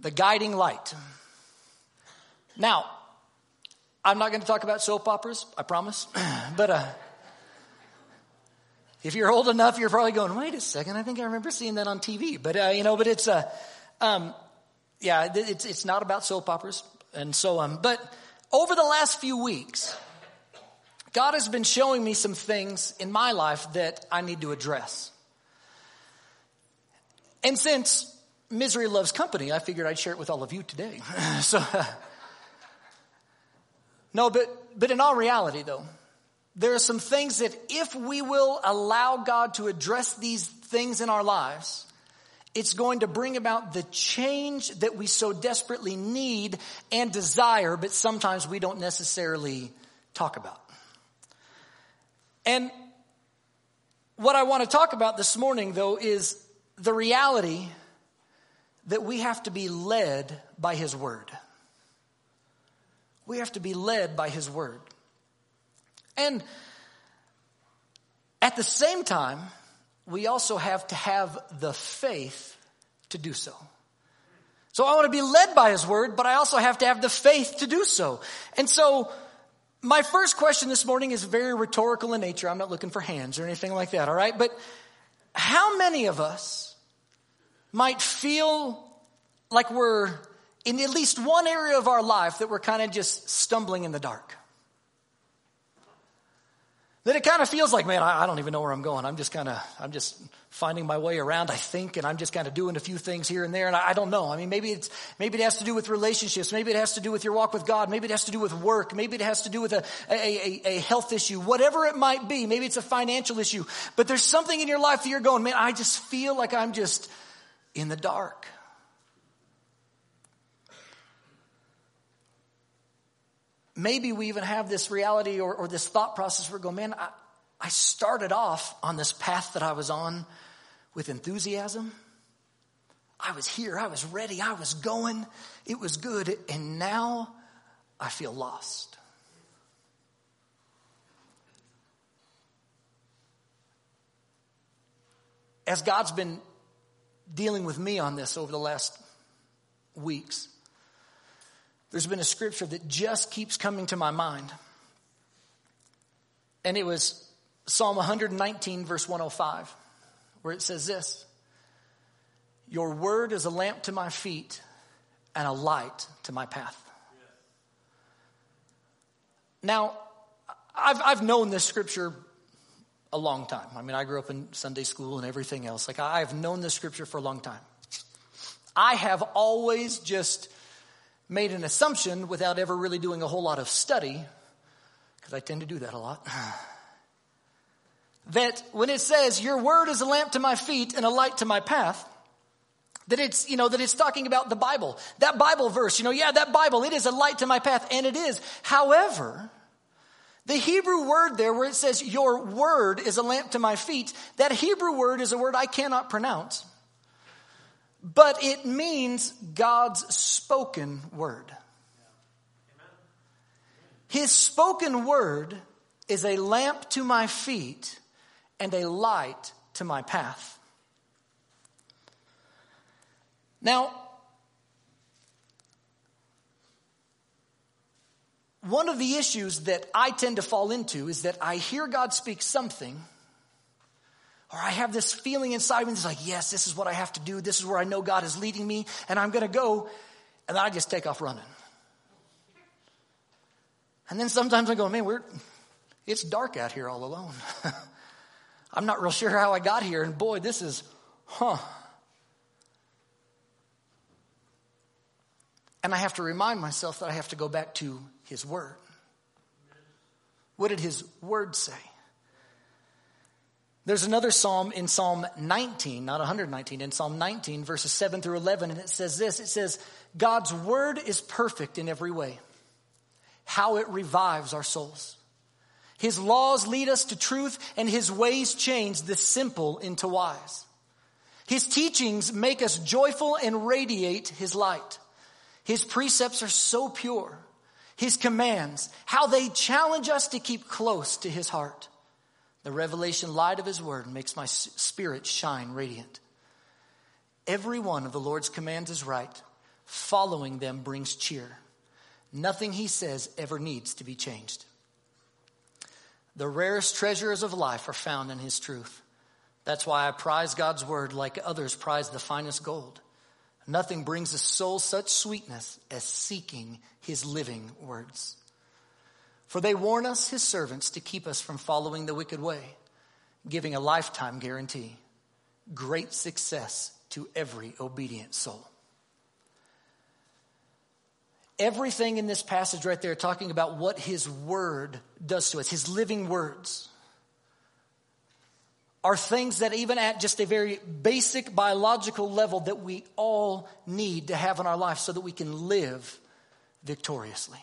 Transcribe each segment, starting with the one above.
the guiding light. Now, I'm not going to talk about soap operas, I promise. but uh, if you're old enough, you're probably going, wait a second, I think I remember seeing that on TV. But, uh, you know, but it's, uh, um, yeah, it's, it's not about soap operas. And so, on. but over the last few weeks, God has been showing me some things in my life that I need to address. And since misery loves company, I figured I'd share it with all of you today. so, no, but, but in all reality though, there are some things that if we will allow God to address these things in our lives, it's going to bring about the change that we so desperately need and desire, but sometimes we don't necessarily talk about. And what I want to talk about this morning, though, is the reality that we have to be led by His Word. We have to be led by His Word. And at the same time, we also have to have the faith to do so. So I want to be led by His Word, but I also have to have the faith to do so. And so, my first question this morning is very rhetorical in nature. I'm not looking for hands or anything like that, all right? But how many of us might feel like we're in at least one area of our life that we're kind of just stumbling in the dark? That it kind of feels like, man, I, don't even know where I'm going. I'm just kind of, I'm just finding my way around, I think, and I'm just kind of doing a few things here and there, and I, I, don't know. I mean, maybe it's, maybe it has to do with relationships. Maybe it has to do with your walk with God. Maybe it has to do with work. Maybe it has to do with a, a, a, a health issue. Whatever it might be. Maybe it's a financial issue. But there's something in your life that you're going, man, I just feel like I'm just in the dark. maybe we even have this reality or, or this thought process where we go, man, I, I started off on this path that I was on with enthusiasm. I was here, I was ready, I was going, it was good, and now I feel lost. As God's been dealing with me on this over the last weeks, there's been a scripture that just keeps coming to my mind. And it was Psalm 119, verse 105, where it says this Your word is a lamp to my feet and a light to my path. Now, I've, I've known this scripture a long time. I mean, I grew up in Sunday school and everything else. Like, I've known this scripture for a long time. I have always just made an assumption without ever really doing a whole lot of study, because I tend to do that a lot, that when it says, Your word is a lamp to my feet and a light to my path, that it's, you know, that it's talking about the Bible. That Bible verse, you know, yeah, that Bible, it is a light to my path, and it is. However, the Hebrew word there where it says, Your word is a lamp to my feet, that Hebrew word is a word I cannot pronounce but it means God's spoken word. His spoken word is a lamp to my feet and a light to my path. Now, one of the issues that I tend to fall into is that I hear God speak something or I have this feeling inside me that's like, yes, this is what I have to do. This is where I know God is leading me, and I'm going to go. And I just take off running. And then sometimes I go, man, we're, it's dark out here all alone. I'm not real sure how I got here. And boy, this is, huh. And I have to remind myself that I have to go back to His Word. What did His Word say? There's another psalm in Psalm 19, not 119, in Psalm 19, verses 7 through 11, and it says this it says, God's word is perfect in every way, how it revives our souls. His laws lead us to truth, and his ways change the simple into wise. His teachings make us joyful and radiate his light. His precepts are so pure. His commands, how they challenge us to keep close to his heart. The revelation light of His Word makes my spirit shine radiant. Every one of the Lord's commands is right, following them brings cheer. Nothing he says ever needs to be changed. The rarest treasures of life are found in his truth. That's why I prize God's word like others prize the finest gold. Nothing brings a soul such sweetness as seeking his living words. For they warn us, his servants, to keep us from following the wicked way, giving a lifetime guarantee, great success to every obedient soul. Everything in this passage right there, talking about what his word does to us, his living words are things that even at just a very basic biological level that we all need to have in our life so that we can live victoriously.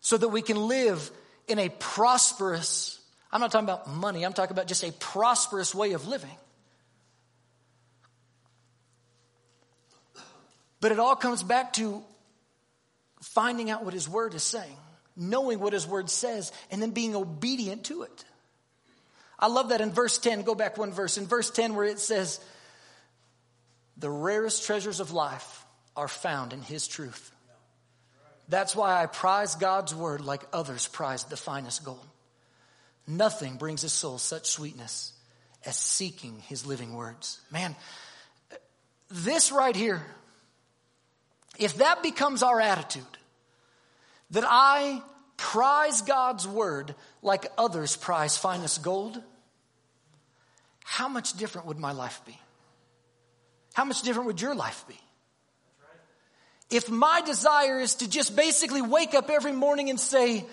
So that we can live in a prosperous, I'm not talking about money, I'm talking about just a prosperous way of living. But it all comes back to finding out what His Word is saying, knowing what His Word says, and then being obedient to it. I love that in verse 10. Go back one verse. In verse 10, where it says, The rarest treasures of life are found in His truth. That's why I prize God's word like others prize the finest gold. Nothing brings a soul such sweetness as seeking His living words. Man, this right here, if that becomes our attitude, that I prize God's word like others prize finest gold, how much different would my life be? How much different would your life be? If my desire is to just basically wake up every morning and say,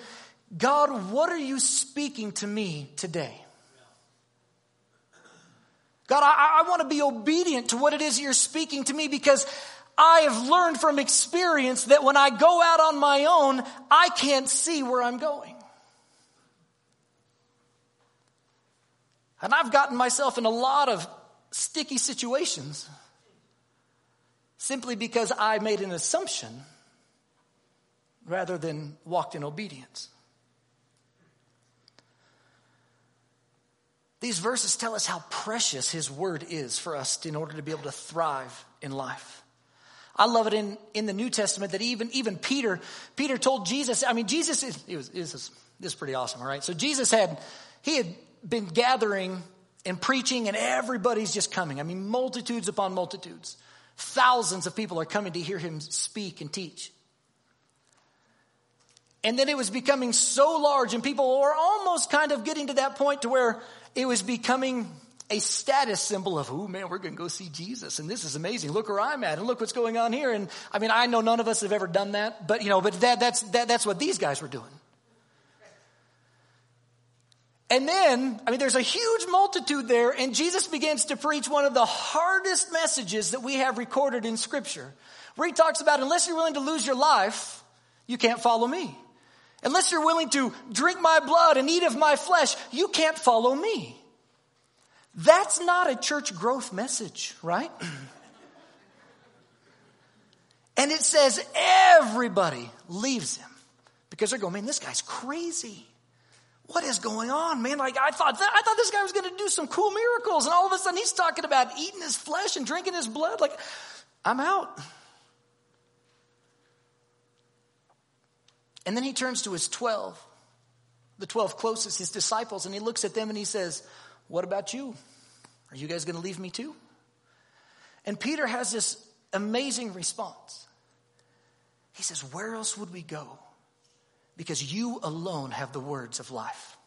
God, what are you speaking to me today? God, I, I want to be obedient to what it is you're speaking to me because I have learned from experience that when I go out on my own, I can't see where I'm going. And I've gotten myself in a lot of sticky situations simply because I made an assumption rather than walked in obedience. These verses tell us how precious His Word is for us in order to be able to thrive in life. I love it in, in the New Testament that even, even Peter, Peter told Jesus, I mean, Jesus, is, it was, it was, this is pretty awesome, all right? So Jesus had, he had been gathering and preaching, and everybody's just coming. I mean, multitudes upon multitudes. Thousands of people are coming to hear him speak and teach. And then it was becoming so large, and people were almost kind of getting to that point to where it was becoming a status symbol of, oh man, we're going to go see Jesus, and this is amazing. Look where I'm at, and look what's going on here. And I mean, I know none of us have ever done that, but you know, but that, that's that, that's what these guys were doing. And then, I mean, there's a huge multitude there, and Jesus begins to preach one of the hardest messages that we have recorded in Scripture, where he talks about unless you're willing to lose your life, you can't follow me. Unless you're willing to drink my blood and eat of my flesh, you can't follow me. That's not a church growth message, right? and it says everybody leaves him because they're going, man, this guy's crazy what is going on, man? Like I thought, I thought this guy was going to do some cool miracles, and all of a sudden he's talking about eating his flesh and drinking his blood. Like, I'm out. And then he turns to his 12, the 12 closest, his disciples, and he looks at them and he says, What about you? Are you guys going to leave me too? And Peter has this amazing response. He says, Where else would we go? Because you alone have the words of life.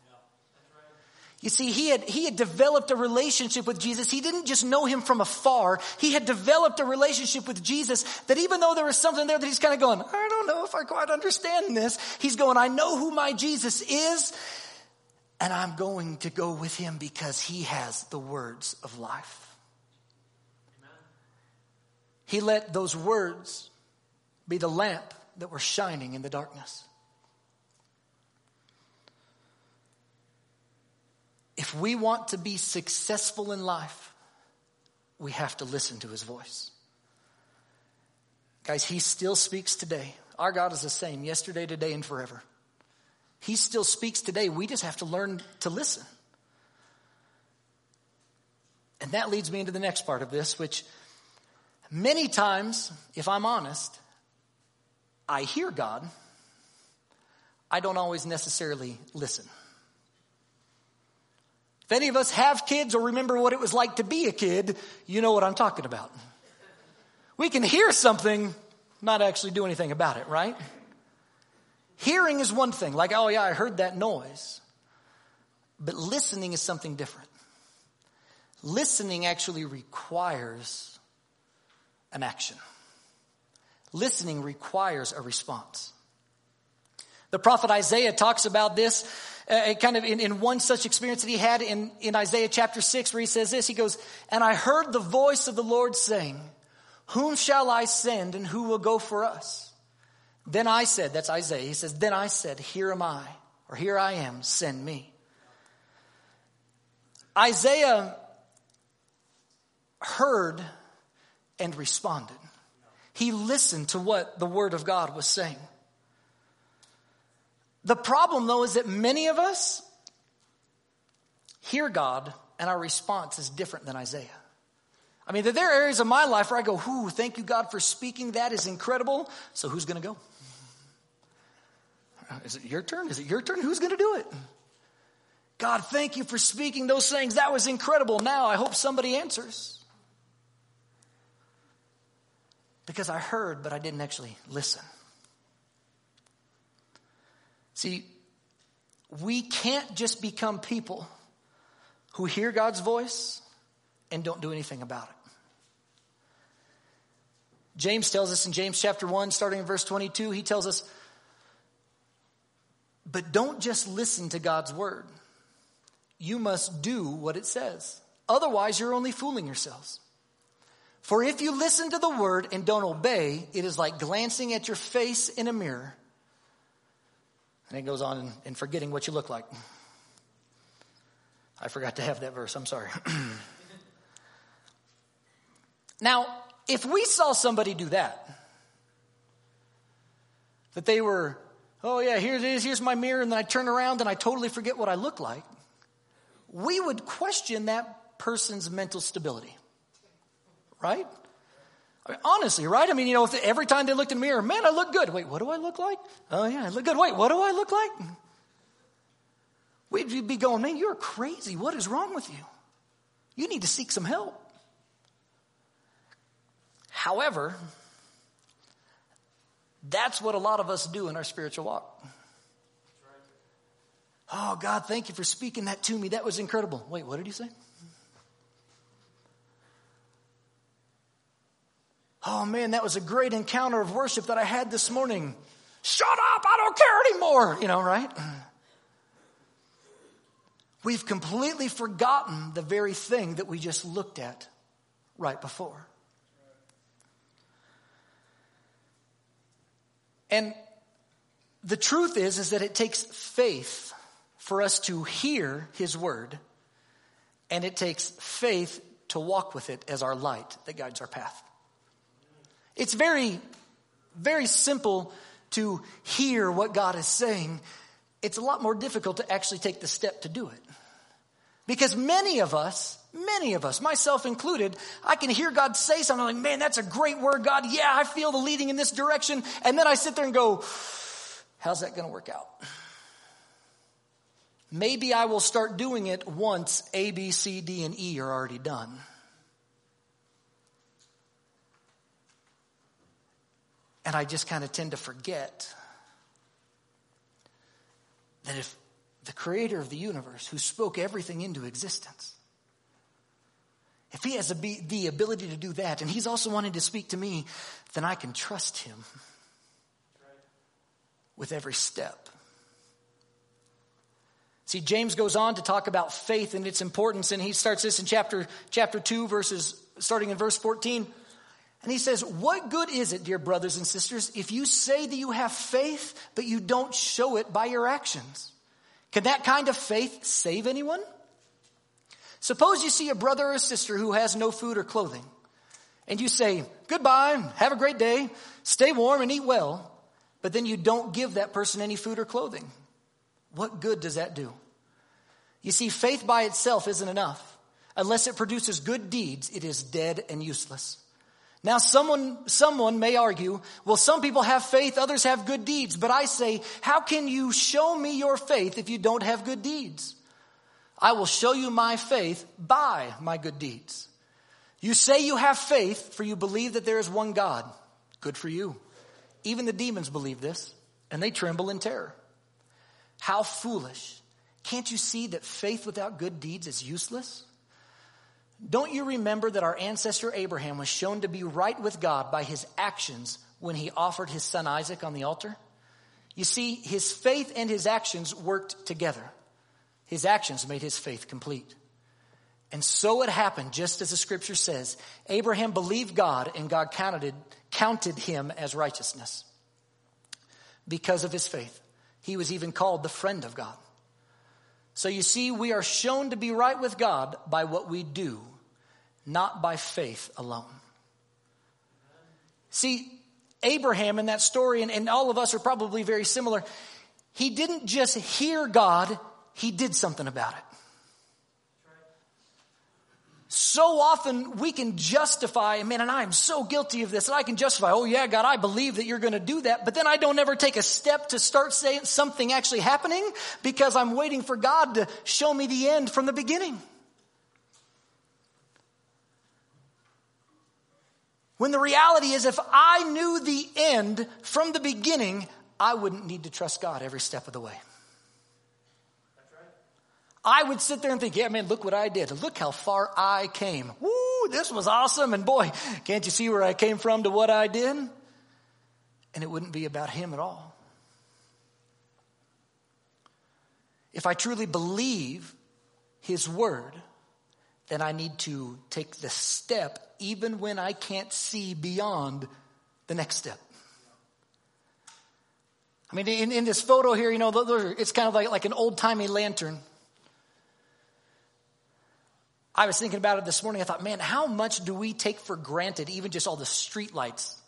You see, he had, he had developed a relationship with Jesus. He didn't just know him from afar. He had developed a relationship with Jesus that even though there was something there that he's kind of going, I don't know if I quite understand this. He's going, I know who my Jesus is and I'm going to go with him because he has the words of life. Amen. He let those words be the lamp that were shining in the darkness. If we want to be successful in life, we have to listen to his voice. Guys, he still speaks today. Our God is the same yesterday, today, and forever. He still speaks today. We just have to learn to listen. And that leads me into the next part of this, which Many times, if I'm honest, I hear God. I don't always necessarily listen. Any of us have kids or remember what it was like to be a kid, you know what I'm talking about. We can hear something, not actually do anything about it, right? Hearing is one thing, like, oh yeah, I heard that noise. But listening is something different. Listening actually requires an action. Listening requires a response. The prophet Isaiah talks about this uh, kind of in, in one such experience that he had in, in Isaiah chapter 6, where he says this He goes, And I heard the voice of the Lord saying, Whom shall I send and who will go for us? Then I said, That's Isaiah. He says, Then I said, Here am I, or here I am, send me. Isaiah heard and responded. He listened to what the Word of God was saying. The problem, though, is that many of us hear God and our response is different than Isaiah. I mean, there are areas of my life where I go, Whoo, thank you, God, for speaking. That is incredible. So who's going to go? Uh, is it your turn? Is it your turn? Who's going to do it? God, thank you for speaking those things. That was incredible. Now I hope somebody answers. Because I heard, but I didn't actually listen. See, we can't just become people who hear God's voice and don't do anything about it. James tells us in James chapter 1, starting in verse 22, he tells us, but don't just listen to God's word. You must do what it says. Otherwise, you're only fooling yourselves. For if you listen to the word and don't obey, it is like glancing at your face in a mirror and it goes on in, forgetting what you look like. I forgot to have that verse. I'm sorry. now, if we saw somebody do that, that they were, oh yeah, here it is, here's my mirror, and then I turn around and I totally forget what I look like, we would question that person's mental stability. Right? I mean, honestly, right? I mean, you know, every time they looked in the mirror, man, I look good. Wait, what do I look like? Oh, yeah, I look good. Wait, what do I look like? We'd be going, man, you're crazy. What is wrong with you? You need to seek some help. However, that's what a lot of us do in our spiritual walk. Oh, God, thank you for speaking that to me. That was incredible. Wait, what did he say? Oh man, that was a great encounter of worship that I had this morning. Shut up, I don't care anymore, you know, right? We've completely forgotten the very thing that we just looked at right before. And the truth is is that it takes faith for us to hear his word and it takes faith to walk with it as our light that guides our path. It's very, very simple to hear what God is saying. It's a lot more difficult to actually take the step to do it. Because many of us, many of us, myself included, I can hear God say something like, man, that's a great word, God. Yeah, I feel the leading in this direction. And then I sit there and go, how's that going to work out? Maybe I will start doing it once A, B, C, D, and E are already done. And I just kind of tend to forget that if the creator of the universe, who spoke everything into existence, if he has the ability to do that, and he's also wanting to speak to me, then I can trust him with every step. See, James goes on to talk about faith and its importance, and he starts this in chapter, chapter 2, verses starting in verse 14. And he says, What good is it, dear brothers and sisters, if you say that you have faith, but you don't show it by your actions? Can that kind of faith save anyone? Suppose you see a brother or a sister who has no food or clothing, and you say, Goodbye, have a great day, stay warm and eat well, but then you don't give that person any food or clothing. What good does that do? You see, faith by itself isn't enough. Unless it produces good deeds, it is dead and useless. Now, someone, someone may argue, well, some people have faith, others have good deeds. But I say, how can you show me your faith if you don't have good deeds? I will show you my faith by my good deeds. You say you have faith, for you believe that there is one God. Good for you. Even the demons believe this, and they tremble in terror. How foolish. Can't you see that faith without good deeds is useless? Don't you remember that our ancestor Abraham was shown to be right with God by his actions when he offered his son Isaac on the altar? You see, his faith and his actions worked together. His actions made his faith complete. And so it happened, just as the scripture says. Abraham believed God and God counted, counted him as righteousness because of his faith. He was even called the friend of God. So you see, we are shown to be right with God by what we do, not by faith alone. See, Abraham in that story, and, and all of us are probably very similar, he didn't just hear God, he did something about it. So often we can justify, man, and I am so guilty of this, and I can justify, oh yeah, God, I believe that you're going to do that, but then I don't ever take a step to start saying something actually happening because I'm waiting for God to show me the end from the beginning. When the reality is, if I knew the end from the beginning, I wouldn't need to trust God every step of the way. I would sit there and think, yeah, man, look what I did. Look how far I came. Woo, this was awesome. And boy, can't you see where I came from to what I did? And it wouldn't be about him at all. If I truly believe his word, then I need to take the step even when I can't see beyond the next step. I mean, in, in this photo here, you know, it's kind of like, like an old timey lantern. I was thinking about it this morning. I thought, man, how much do we take for granted, even just all the street lights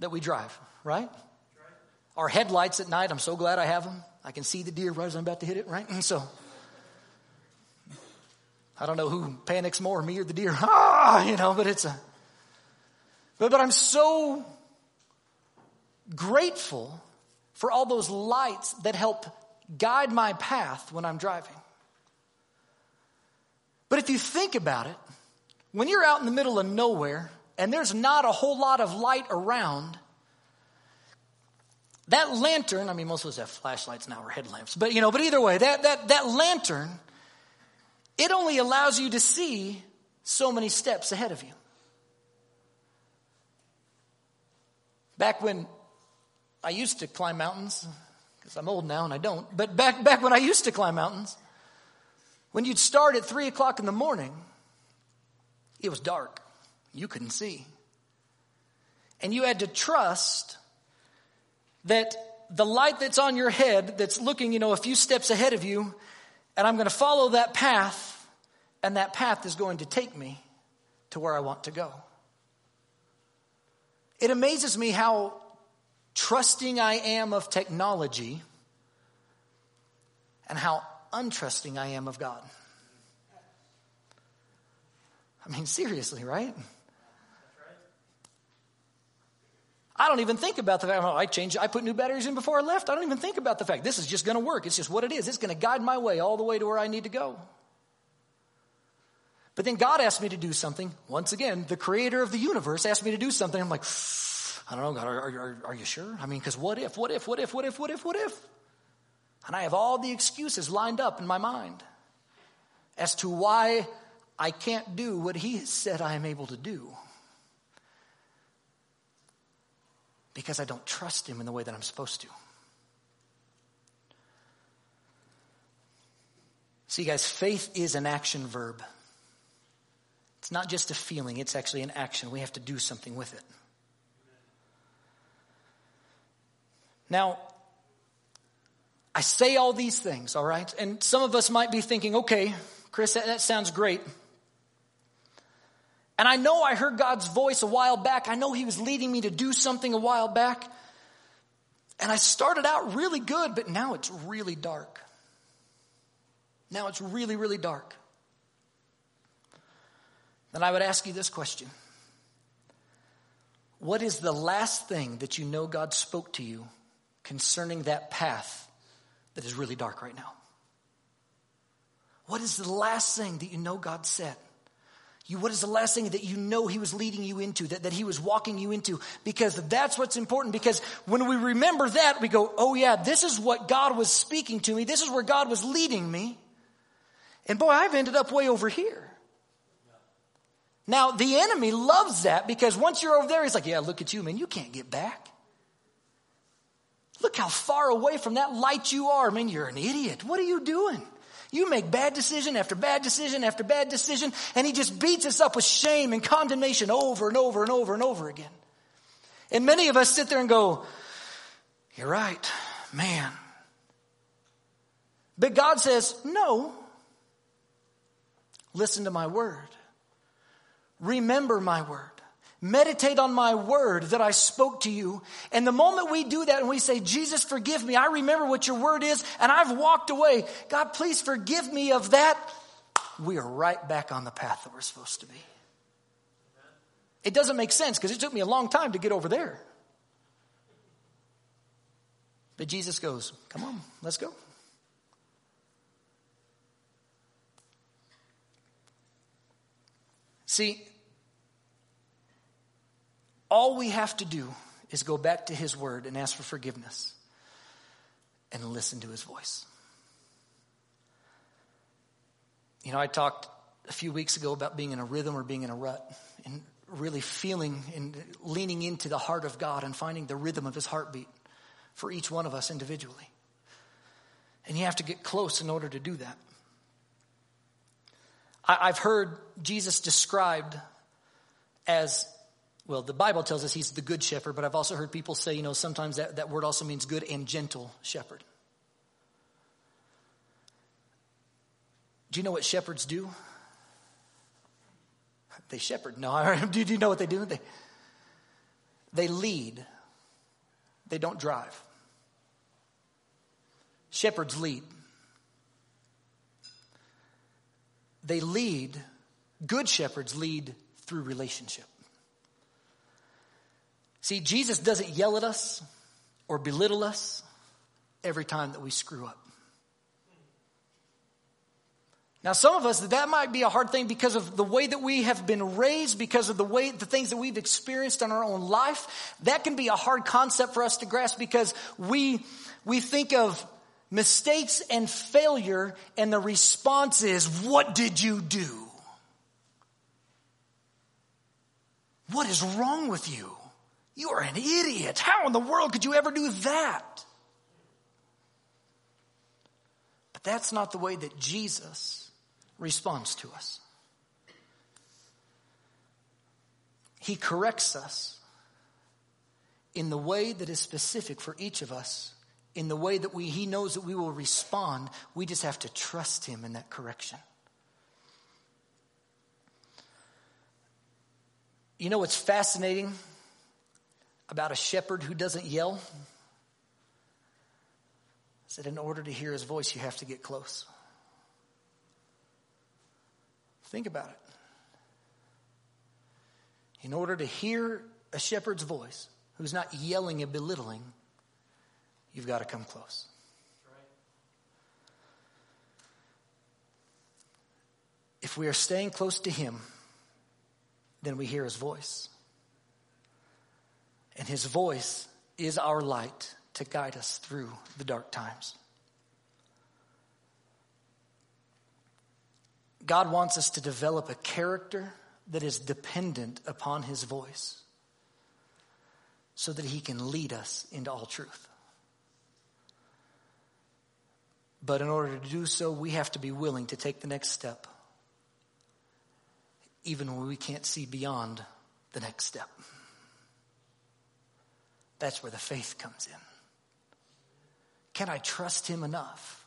that we drive, right? Our headlights at night, I'm so glad I have them. I can see the deer right as I'm about to hit it, right? And so, I don't know who panics more, me or the deer. Ah, you know, but it's a, but, but I'm so grateful for all those lights that help guide my path when I'm driving. But if you think about it, when you're out in the middle of nowhere and there's not a whole lot of light around, that lantern, I mean, most of us have flashlights now or headlamps, but you know, but either way, that, that, that lantern, it only allows you to see so many steps ahead of you. Back when I used to climb mountains, because I'm old now and I don't, but back, back when I used to climb mountains, when you'd start at three o'clock in the morning, it was dark. You couldn't see. And you had to trust that the light that's on your head, that's looking, you know, a few steps ahead of you, and I'm going to follow that path, and that path is going to take me to where I want to go. It amazes me how trusting I am of technology and how untrusting I am of God. I mean, seriously, right? I don't even think about the fact, oh, I changed, I put new batteries in before I left. I don't even think about the fact this is just going to work. It's just what it is. It's going to guide my way all the way to where I need to go. But then God asked me to do something. Once again, the creator of the universe asked me to do something. I'm like, I don't know, God, are, are, are you sure? I mean, because what if, what if, what if, what if, what if, what if? And I have all the excuses lined up in my mind as to why I can't do what he said I am able to do. Because I don't trust him in the way that I'm supposed to. See, guys, faith is an action verb. It's not just a feeling, it's actually an action. We have to do something with it. Now, I say all these things, all right? And some of us might be thinking, okay, Chris, that, that, sounds great. And I know I heard God's voice a while back. I know He was leading me to do something a while back. And I started out really good, but now it's really dark. Now it's really, really dark. Then I would ask you this question What is the last thing that you know God spoke to you concerning that path that is really dark right now? What is the last thing that you know God said? You, what is the last thing that you know He was leading you into, that, that He was walking you into? Because that's what's important. Because when we remember that, we go, oh yeah, this is what God was speaking to me. This is where God was leading me. And boy, I've ended up way over here. Now, the enemy loves that because once you're over there, he's like, yeah, look at you, man. You can't get back. Look how far away from that light you are. Man, you're an idiot. What are you doing? You make bad decision after bad decision after bad decision, and he just beats us up with shame and condemnation over and over and over and over again. And many of us sit there and go, You're right, man. But God says, No. Listen to my word. Remember my word. Meditate on my word that I spoke to you. And the moment we do that and we say, Jesus, forgive me, I remember what your word is, and I've walked away. God, please forgive me of that. We are right back on the path that we're supposed to be. It doesn't make sense because it took me a long time to get over there. But Jesus goes, Come on, let's go. See, all we have to do is go back to His Word and ask for forgiveness and listen to His voice. You know, I talked a few weeks ago about being in a rhythm or being in a rut and really feeling and leaning into the heart of God and finding the rhythm of His heartbeat for each one of us individually. And you have to get close in order to do that. I've heard Jesus described as well, the Bible tells us he's the good shepherd, but I've also heard people say, you know, sometimes that, that word also means good and gentle shepherd. Do you know what shepherds do? They shepherd. No, do you know what they do? They, they lead, they don't drive. Shepherds lead. They lead, good shepherds lead through relationship. See, Jesus doesn't yell at us or belittle us every time that we screw up. Now, some of us, that might be a hard thing because of the way that we have been raised, because of the way, the things that we've experienced in our own life. That can be a hard concept for us to grasp because we, we think of mistakes and failure and the response is, what did you do? What is wrong with you? You are an idiot. How in the world could you ever do that? But that's not the way that Jesus responds to us. He corrects us in the way that is specific for each of us, in the way that we, he knows that we will respond. We just have to trust him in that correction. You know what's fascinating about a shepherd who doesn't yell? I said, in order to hear his voice, you have to get close. Think about it. In order to hear a shepherd's voice who's not yelling and belittling, you've got to come close. If we are staying close to him, then we hear his voice. And his voice is our light to guide us through the dark times. God wants us to develop a character that is dependent upon his voice so that he can lead us into all truth. But in order to do so, we have to be willing to take the next step, even when we can't see beyond the next step. That's where the faith comes in. Can I trust him enough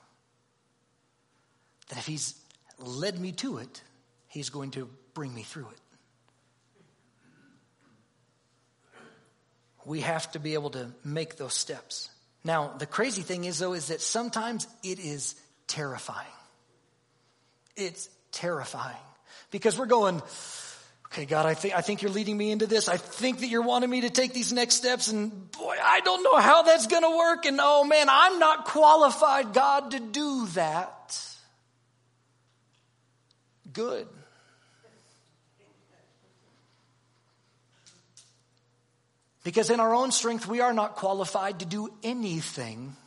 that if he's led me to it, he's going to bring me through it? We have to be able to make those steps. Now, the crazy thing is, though, is that sometimes it is terrifying. It's terrifying because we're going, Okay, God, I think, I think you're leading me into this. I think that you're wanting me to take these next steps and boy, I don't know how that's going to work. And oh man, I'm not qualified, God, to do that. Good. Because in our own strength, we are not qualified to do anything.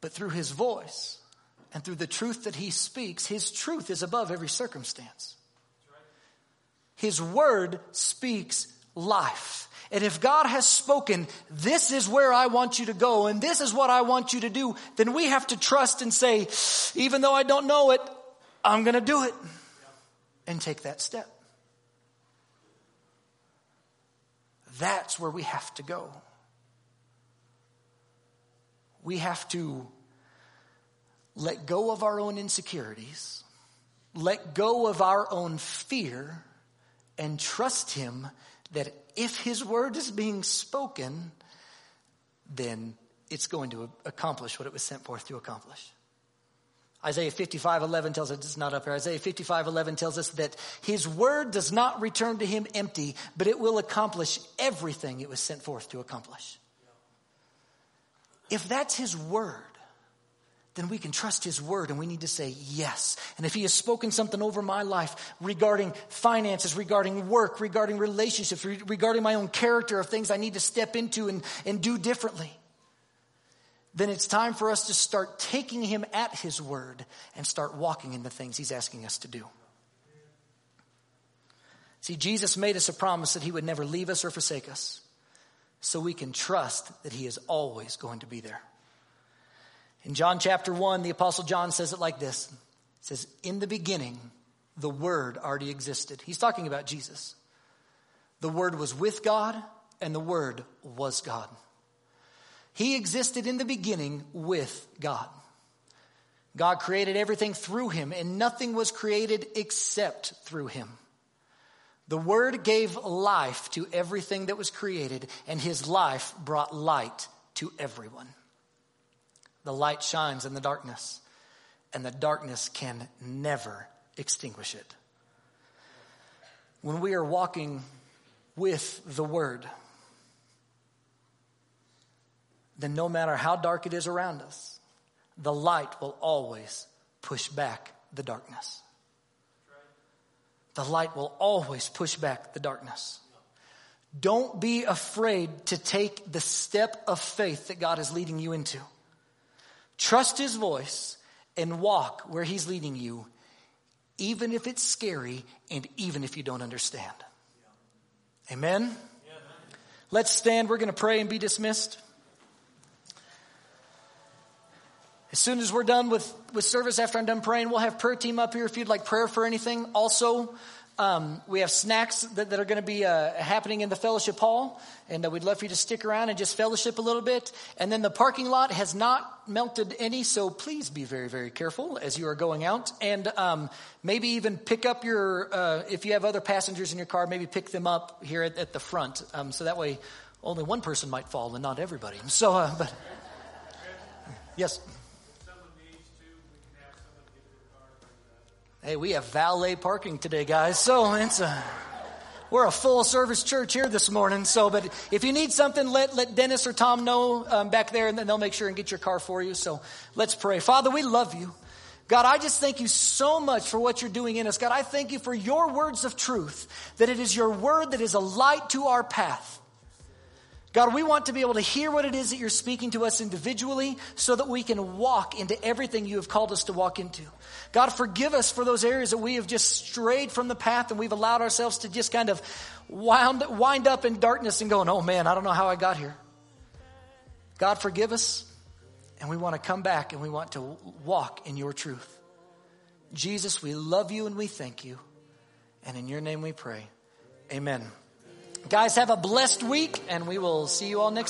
But through his voice and through the truth that he speaks, his truth is above every circumstance. His word speaks life. And if God has spoken, this is where I want you to go and this is what I want you to do, then we have to trust and say, even though I don't know it, I'm going to do it and take that step. That's where we have to go. We have to let go of our own insecurities, let go of our own fear, and trust Him that if His word is being spoken, then it's going to accomplish what it was sent forth to accomplish. Isaiah 55, 11 tells us, it's not up here. Isaiah 55, 11 tells us that his word does not return to him empty, but it will accomplish everything it was sent forth to accomplish. If that's his word, then we can trust his word and we need to say yes. And if he has spoken something over my life regarding finances, regarding work, regarding relationships, regarding my own character of things I need to step into and, and do differently, then it's time for us to start taking him at his word and start walking in the things he's asking us to do. See, Jesus made us a promise that he would never leave us or forsake us, so we can trust that he is always going to be there. In John chapter 1, the Apostle John says it like this says, In the beginning, the Word already existed. He's talking about Jesus. The Word was with God, and the Word was God. He existed in the beginning with God. God created everything through him, and nothing was created except through him. The Word gave life to everything that was created, and his life brought light to everyone. The light shines in the darkness, and the darkness can never extinguish it. When we are walking with the Word, then no matter how dark it is around us, the light will always push back the darkness. The light will always push back the darkness. Don't be afraid to take the step of faith that God is leading you into. Trust His voice and walk where He's leading you, even if it's scary and even if you don't understand. Amen? Let's stand. We're going to pray and be dismissed. As soon as we're done with, with service, after I'm done praying, we'll have prayer team up here if you'd like prayer for anything. Also, um, we have snacks that, that are going to be uh, happening in the fellowship hall, and uh, we'd love for you to stick around and just fellowship a little bit. And then the parking lot has not melted any, so please be very, very careful as you are going out. And um, maybe even pick up your, uh, if you have other passengers in your car, maybe pick them up here at, at the front, um, so that way only one person might fall and not everybody. So, uh, but yes. Hey, we have valet parking today, guys. So it's a, we're a full service church here this morning. So, but if you need something, let, let Dennis or Tom know um, back there and then they'll make sure and get your car for you. So let's pray. Father, we love you. God, I just thank you so much for what you're doing in us. God, I thank you for your words of truth, that it is your word that is a light to our path. God, we want to be able to hear what it is that you're speaking to us individually so that we can walk into everything you have called us to walk into. God, forgive us for those areas that we have just strayed from the path and we've allowed ourselves to just kind of wind, wind up in darkness and going, oh man, I don't know how I got here. God, forgive us. And we want to come back and we want to walk in your truth. Jesus, we love you and we thank you. And in your name we pray. Amen. Guys, have a blessed week, and we will see you all next